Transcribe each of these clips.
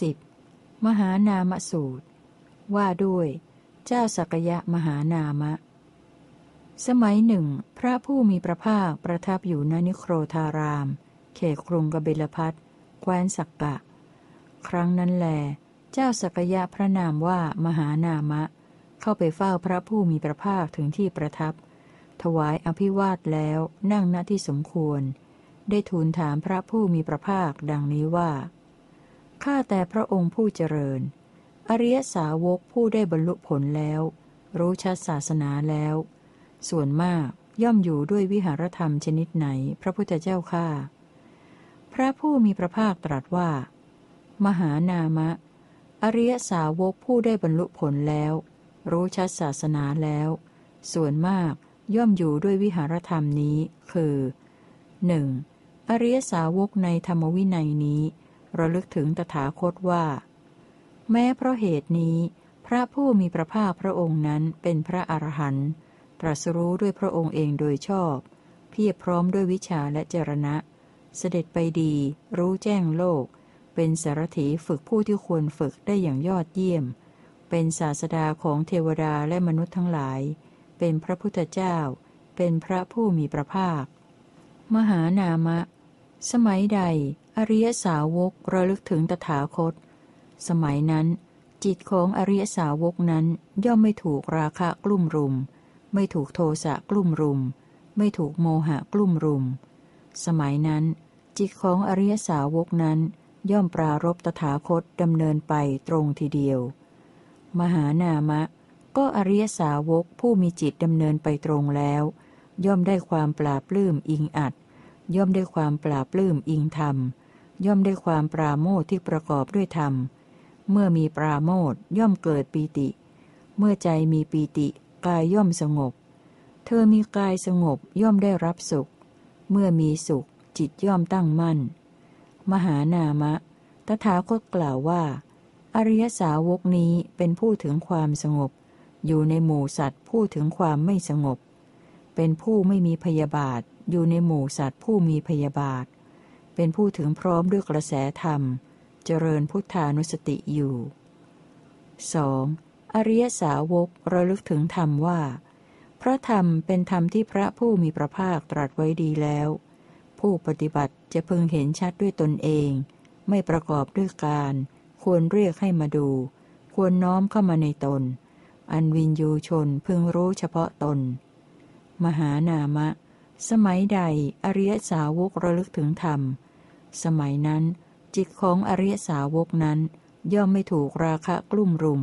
สิบมหานามสูตร ว่าด้วย เจ้าสักยะมหานามะ สมัยหนึ่ง พระผู้มีพระภาคประทับอยู่ณนิโครธาราม เขตกรุงกบิลพัทแคว้นสักกะ ครั้งนั้นแล เจ้าสักยะพระนามว่ามหานามะ เข้าไปเฝ้าพระผู้มีพระภาคถึงที่ประทับ ถวายอภิวาทแล้วนั่งณที่สมควร ได้ทูลถามพระผู้มีพระภาคดังนี้ว่า ข้าแต่พระองค์ผู้เจริญ อริยสาวกผู้ได้บรรลุผลแล้ว รู้ชัดศาสนาแล้ว ส่วนมากย่อมอยู่ด้วยวิหารธรรมชนิดไหน พระพุทธเจ้าข้าพระผู้มีพระภาคตรัสว่า มหานามะ อริยสาวกผู้ได้บรรลุผลแล้ว รู้ชัดศาสนาแล้ว ส่วนมากย่อมอยู่ด้วยวิหารธรรมนี้ คือ 1. อริยสาวกในธรรมวินัยนี้ ระลึกถึงตถาคตว่า แม้เพราะเหตุนี้พระผู้มีพระภาคพระองค์นั้นเป็นพระอรหันต์ตรัสรู้ด้วยพระองค์เองโดยชอบ เพียรพร้อมด้วยวิชาและเจรณะ เสด็จไปดี รู้แจ้งโลก เป็นสารถีฝึกผู้ที่ควรฝึกได้อย่างยอดเยี่ยม เป็นศาสดาของเทวดาและมนุษย์ทั้งหลาย เป็นพระพุทธเจ้า เป็นพระผู้มีพระภาค มหานามะ สมัยใด อริยสาวกระลึกถึงตถาคต สมัยนั้น จิตของอริยสาวกนั้นย่อมไม่ถูกราคะกลุ่มรุม ไม่ถูกโทสะกลุ่มรุม ไม่ถูกโมหะกลุ่มรุม สมัยนั้น จิตของอริยสาวกนั้น ย่อมปรารบตถาคตดำเนินไปตรงทีเดียว มหานามะ ก็อริยสาวกผู้มีจิตดำเนินไปตรงแล้ว ย่อมได้ความปราบลื้มอิงอัด ย่อมได้ความปราบลื้มอิงธรรม ย่อมได้ความปราโมทที่ประกอบด้วยธรรม เมื่อมีปราโมทย่อมเกิดปีติ เมื่อใจมีปีติกายย่อมสงบ เธอมีกายสงบย่อมได้รับสุข เมื่อมีสุข จิตย่อมตั้งมั่น มหานามะ ตถาคตกล่าวว่า อริยสาวกนี้เป็นผู้ถึงความสงบ อยู่ในหมู่สัตว์ผู้ถึงความไม่สงบ เป็นผู้ไม่มีพยาบาท อยู่ในหมู่สัตว์ผู้มีพยาบาท เป็นผู้ถึงพร้อมด้วยกระแสธรรม เจริญพุทธานุสติอยู่ 2. อริยสาวกระลึกถึงธรรมว่า พระธรรมเป็นธรรมที่พระผู้มีพระภาคตรัสไว้ดีแล้ว ผู้ปฏิบัติจะพึงเห็นชัดด้วยตนเอง ไม่ประกอบด้วยการ ควรเรียกให้มาดู ควรน้อมเข้ามาในตน อันวินยูชนพึงรู้เฉพาะตน มหานามะ สมัยใด อริยสาวกระลึกถึงธรรม สมัยนั้น จิตของอริยสาวกนั้น ย่อมไม่ถูกราคะกลุ่มรุม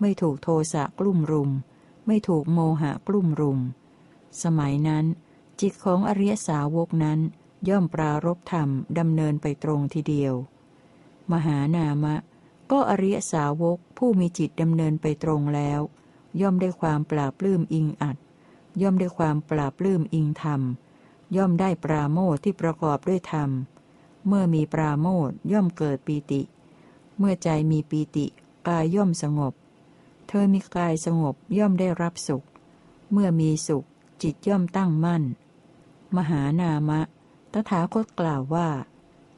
ไม่ถูกโทสะกลุ่มรุม ไม่ถูกโมหะกลุ่มรุม สมัยนั้น จิตของอริยสาวกนั้น ย่อมปรารบธรรมดำเนินไปตรงทีเดียว มหานามะ ก็อริยสาวกผู้มีจิตดำเนินไปตรงแล้ว ย่อมได้ความปราบลื้มอิงอัด ย่อมได้ความปราบลื้มอิงธรรม ย่อมได้ปราโมทที่ประกอบด้วยธรรม เมื่อมีปราโมทย่อมเกิดปีติ เมื่อใจมีปีติ กายย่อมสงบ เธอมีกายสงบย่อมได้รับสุข เมื่อมีสุข จิตย่อมตั้งมั่น มหานามะ ตถาคตกล่าวว่า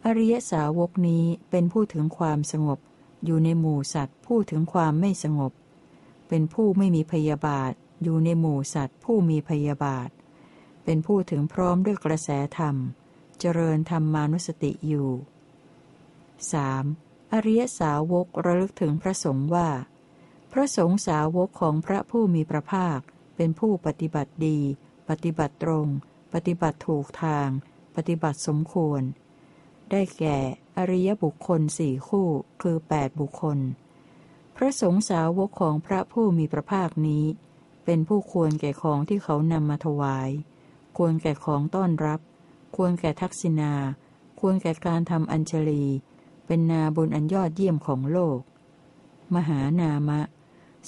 อริยสาวกนี้เป็นผู้ถึงความสงบ อยู่ในหมู่สัตว์ผู้ถึงความไม่สงบ เป็นผู้ไม่มีพยาบาท อยู่ในหมู่สัตว์ผู้มีพยาบาท เป็นผู้ถึงพร้อมด้วยกระแสธรรม เจริญธรรมานุสติอยู่ 3. อริยสาวกระลึกถึงพระสงฆ์ว่า พระสงฆ์สาวกของพระผู้มีพระภาค เป็นผู้ปฏิบัติดี ปฏิบัติตรง ปฏิบัติถูกทาง ปฏิบัติสมควร ได้แก่ อริยบุคคลสี่คู่ คือแปดบุคคล พระสงฆ์สาวกของพระผู้มีพระภาคนี้ เป็นผู้ควรแก่ของที่เขานำมาถวาย ควรแก่ของต้อนรับ ควรแก่ทักษิณา ควรแก่การทำอัญชลี เป็นนาบุญอันยอดเยี่ยมของโลก มหานามะ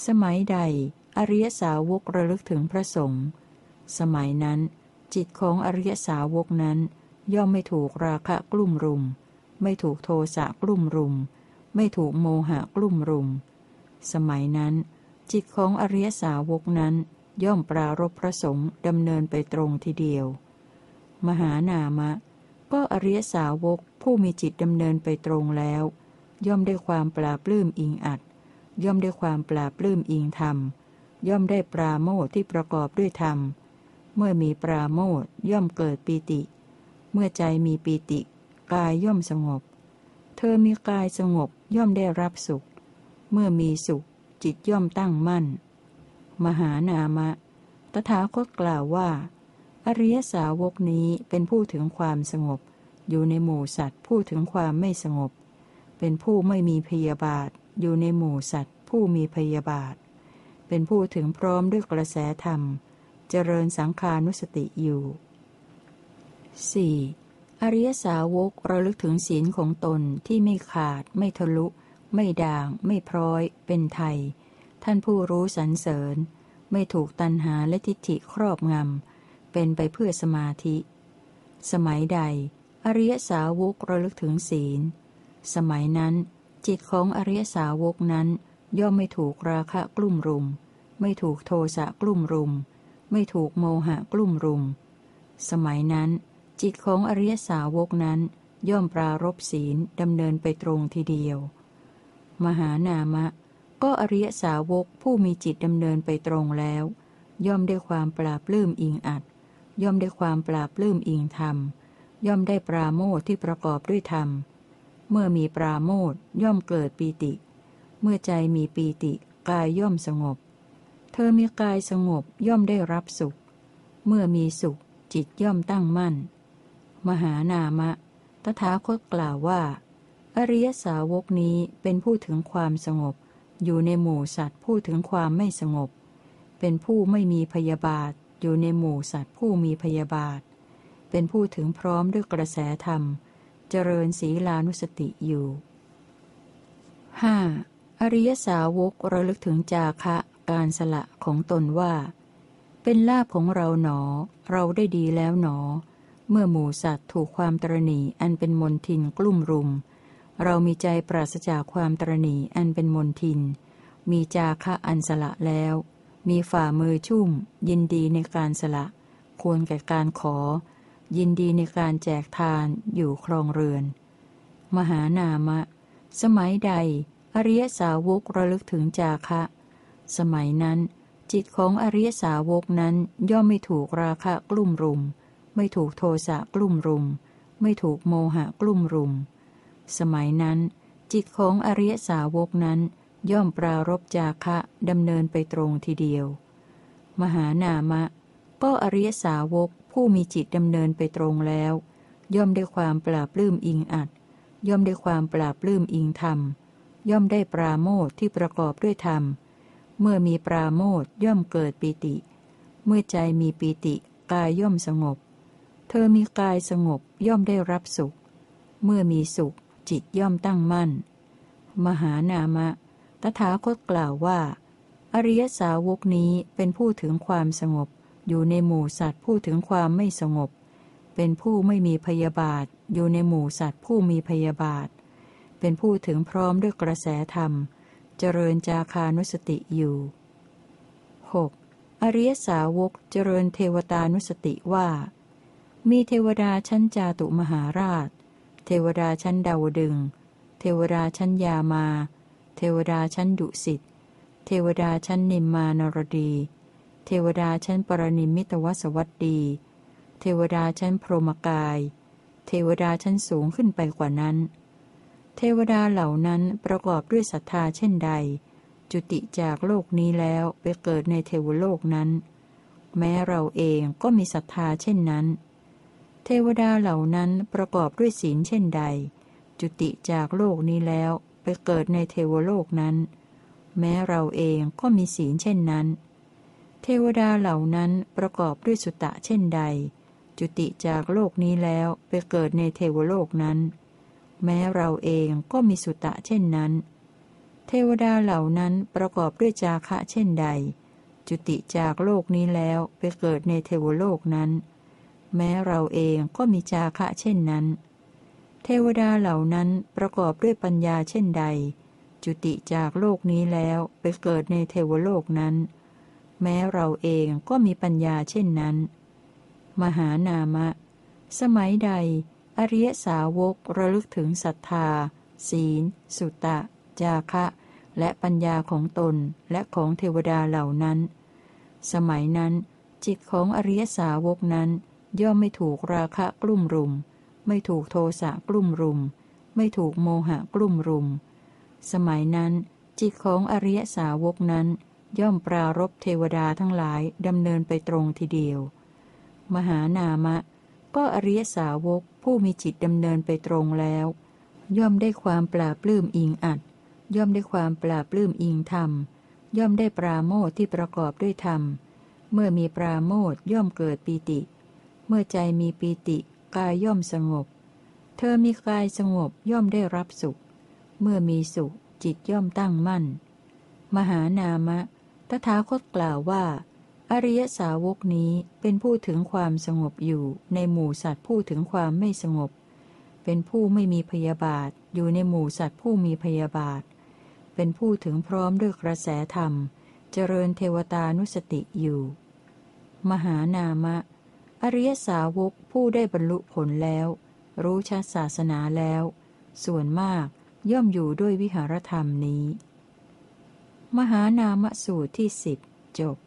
สมัยใด อริยสาวกระลึกถึงพระสงฆ์ สมัยนั้น จิตของอริยสาวกนั้น ย่อมไม่ถูกราคะกลุ่มรุม ไม่ถูกโทสะกลุ่มรุม ไม่ถูกโมหะกลุ่มรุม สมัยนั้น จิตของอริยสาวกนั้นย่อมปรารบพระสงฆ์ดำเนินไปตรงทีเดียว มหานามะ ก็อริยสาวกผู้มีจิตดำเนินไปตรงแล้ว ย่อมได้ความปราบลื้มอิงอัด ย่อมได้ความปราบลื้มอิงธรรม ย่อมได้ปราโมทที่ประกอบด้วยธรรม เมื่อมีปราโมทย่อมเกิดปีติ เมื่อใจมีปีติ กายย่อมสงบ เธอมีกายสงบย่อมได้รับสุข เมื่อมีสุข จิตย่อมตั้งมั่น มหานามะ ตถาคตกล่าวว่า อริยสาวกนี้เป็นผู้ถึงความสงบ อยู่ในหมู่สัตว์ผู้ถึงความไม่สงบ เป็นผู้ไม่มีพยาบาท อยู่ในหมู่สัตว์ ผู้มีพยาบาท เป็นผู้ถึงพร้อมด้วยกระแสธรรม เจริญสังขานุสติอยู่ 4. อริยสาวกระลึกถึงศีลของตนที่ไม่ขาด ไม่ทะลุ ไม่ด่าง ไม่พร้อย เป็นไทย ท่านผู้รู้สรรเสริญ ไม่ถูกตัณหาและทิฏฐิครอบงำ เป็นไปเพื่อสมาธิ สมัยใด อริยสาวกระลึกถึงศีล สมัยนั้น จิตของอริยสาวกนั้น ย่อมไม่ถูกราคะกลุ่มรุม ไม่ถูกโทสะกลุ่มรุม ไม่ถูกโมหะกลุ่มรุม สมัยนั้น จิตของอริยสาวกนั้น ย่อมปรารบศีลดำเนินไปตรงทีเดียว มหานามะ ก็อริยสาวกผู้มีจิตดำเนินไปตรงแล้ว ย่อมได้ความปราบลื้มอิงอัด ย่อมได้ความปราบลื้มอิงธรรม ย่อมได้ปราโมทที่ประกอบด้วยธรรม เมื่อมีปราโมทย่อมเกิดปีติ เมื่อใจมีปีติกายย่อมสงบ เธอมีกายสงบย่อมได้รับสุข เมื่อมีสุข จิตย่อมตั้งมั่น มหานามะ ตถาคตกล่าวว่า อริยสาวกนี้เป็นผู้ถึงความสงบ อยู่ในหมู่สัตว์ผู้ถึงความไม่สงบ เป็นผู้ไม่มีพยาบาท อยู่ในหมู่สัตว์ผู้มีพยาบาท เป็นผู้ถึงพร้อมด้วยกระแสธรรม เจริญศีลานุสติอยู่ 5. อริยสาวกระลึกถึงจาคะการสละของตนว่า เป็นลาภของเราหนอ เราได้ดีแล้วหนอ เมื่อหมูสัตว์ถูกความตรณีอันเป็นมนทินกลุ่มรุม เรามีใจปราศจากความตรณีอันเป็นมนทิน มีจาคะอันสละแล้ว มีฝ่ามือชุ่ม ยินดีในการสละ ควรแก่การขอ ยินดีในการแจกทานอยู่ครองเรือน มหานามะ สมัยใด อริยสาวกระลึกถึงจาคะ สมัยนั้น จิตของอริยสาวกนั้นย่อมไม่ถูกราคะกลุ่มรุม ไม่ถูกโทสะกลุ่มรุม ไม่ถูกโมหะกลุ่มรุม สมัยนั้น จิตของอริยสาวกนั้น ย่อมปรารบจาคะดำเนินไปตรงทีเดียว มหานามะ ก็อริยสาวกผู้มีจิตดำเนินไปตรงแล้ว ย่อมได้ความปราบลื้มอิงอัด ย่อมได้ความปราบลื้มอิงธรรม ย่อมได้ปราโมทที่ประกอบด้วยธรรม เมื่อมีปราโมทย่อมเกิดปีติ เมื่อใจมีปีติกายย่อมสงบ เธอมีกายสงบย่อมได้รับสุข เมื่อมีสุขจิตย่อมตั้งมั่น มหานามะ ตถาคตกล่าวว่า อริยสาวกนี้เป็นผู้ถึงความสงบ อยู่ในหมู่สัตว์ผู้ถึงความไม่สงบ เป็นผู้ไม่มีพยาบาท อยู่ในหมู่สัตว์ผู้มีพยาบาท เป็นผู้ถึงพร้อมด้วยกระแสธรรม เจริญจาคานุสติอยู่ 6. อริยสาวกเจริญเทวตานุสติว่า มีเทวดาชั้นจาตุมหาราช เทวดาชั้นดาวดึง เทวดาชั้นยามา เทวดาชั้นดุสิต เทวดาชั้นนิมมานรดี เทวดาชั้นปรนิมิตวสวัสดี เทวดาชั้นพรหมกาย เทวดาชั้นสูงขึ้นไปกว่านั้น เทวดาเหล่านั้นประกอบด้วยศรัทธาเช่นใด จุติจากโลกนี้แล้วไปเกิดในเทวโลกนั้น แม้เราเองก็มีศรัทธาเช่นนั้น เทวดาเหล่านั้นประกอบด้วยศีลเช่นใด จุติจากโลกนี้แล้ว ไปเกิดในเทวโลกนั้น แม้เราเองก็มีศีลเช่นนั้น เทวดาเหล่านั้นประกอบด้วยสุตะเช่นใด จุติจากโลกนี้แล้วไปเกิดในเทวโลกนั้น แม้เราเองก็มีสุตะเช่นนั้น เทวดาเหล่านั้นประกอบด้วยจาคะเช่นใด จุติจากโลกนี้แล้วไปเกิดในเทวโลกนั้น แม้เราเองก็มีจาคะเช่นนั้น เทวดาเหล่านั้นประกอบด้วยปัญญาเช่นใด จุติจากโลกนี้แล้วไปเกิดในเทวโลกนั้น แม้เราเองก็มีปัญญาเช่นนั้น มหานามะ สมัยใด อริยสาวกระลึกถึงศรัทธา ศีล สุตะ จาคะ และปัญญาของตนและของเทวดาเหล่านั้น สมัยนั้น จิตของอริยสาวกนั้น ย่อมไม่ถูกราคะกลุ่มรุม ไม่ถูกโทสะกลุ่มรุม ไม่ถูกโมหะกลุ่มรุม สมัยนั้น จิตของอริยสาวกนั้น ย่อมปรารบเทวดาทั้งหลายดำเนินไปตรงทีเดียว มหานามะ ก็อริยสาวกผู้มีจิตดำเนินไปตรงแล้ว ย่อมได้ความปราบปลื้มอิงอัด ย่อมได้ความปราบปลื้มอิงธรรม ย่อมได้ปราโมทที่ประกอบด้วยธรรม เมื่อมีปราโมทย่อมเกิดปีติ เมื่อใจมีปีติ กายย่อมสงบ เธอมีกายสงบย่อมได้รับสุข เมื่อมีสุขจิตย่อมตั้งมั่น มหานามะ ตถาคตกล่าวว่า อริยสาวกนี้เป็นผู้ถึงความสงบอยู่ในหมู่สัตว์ผู้ถึงความไม่สงบ เป็นผู้ไม่มีพยาบาทอยู่ในหมู่สัตว์ผู้มีพยาบาท เป็นผู้ถึงพร้อมด้วยกระแสธรรม เจริญเทวตานุสติอยู่ มหานามะ อริยสาวกผู้ได้บรรลุผลแล้ว รู้ชัดศาสนาแล้ว ส่วนมากย่อมอยู่ด้วยวิหารธรรมนี้ มหานามสูตรที่สิบจบ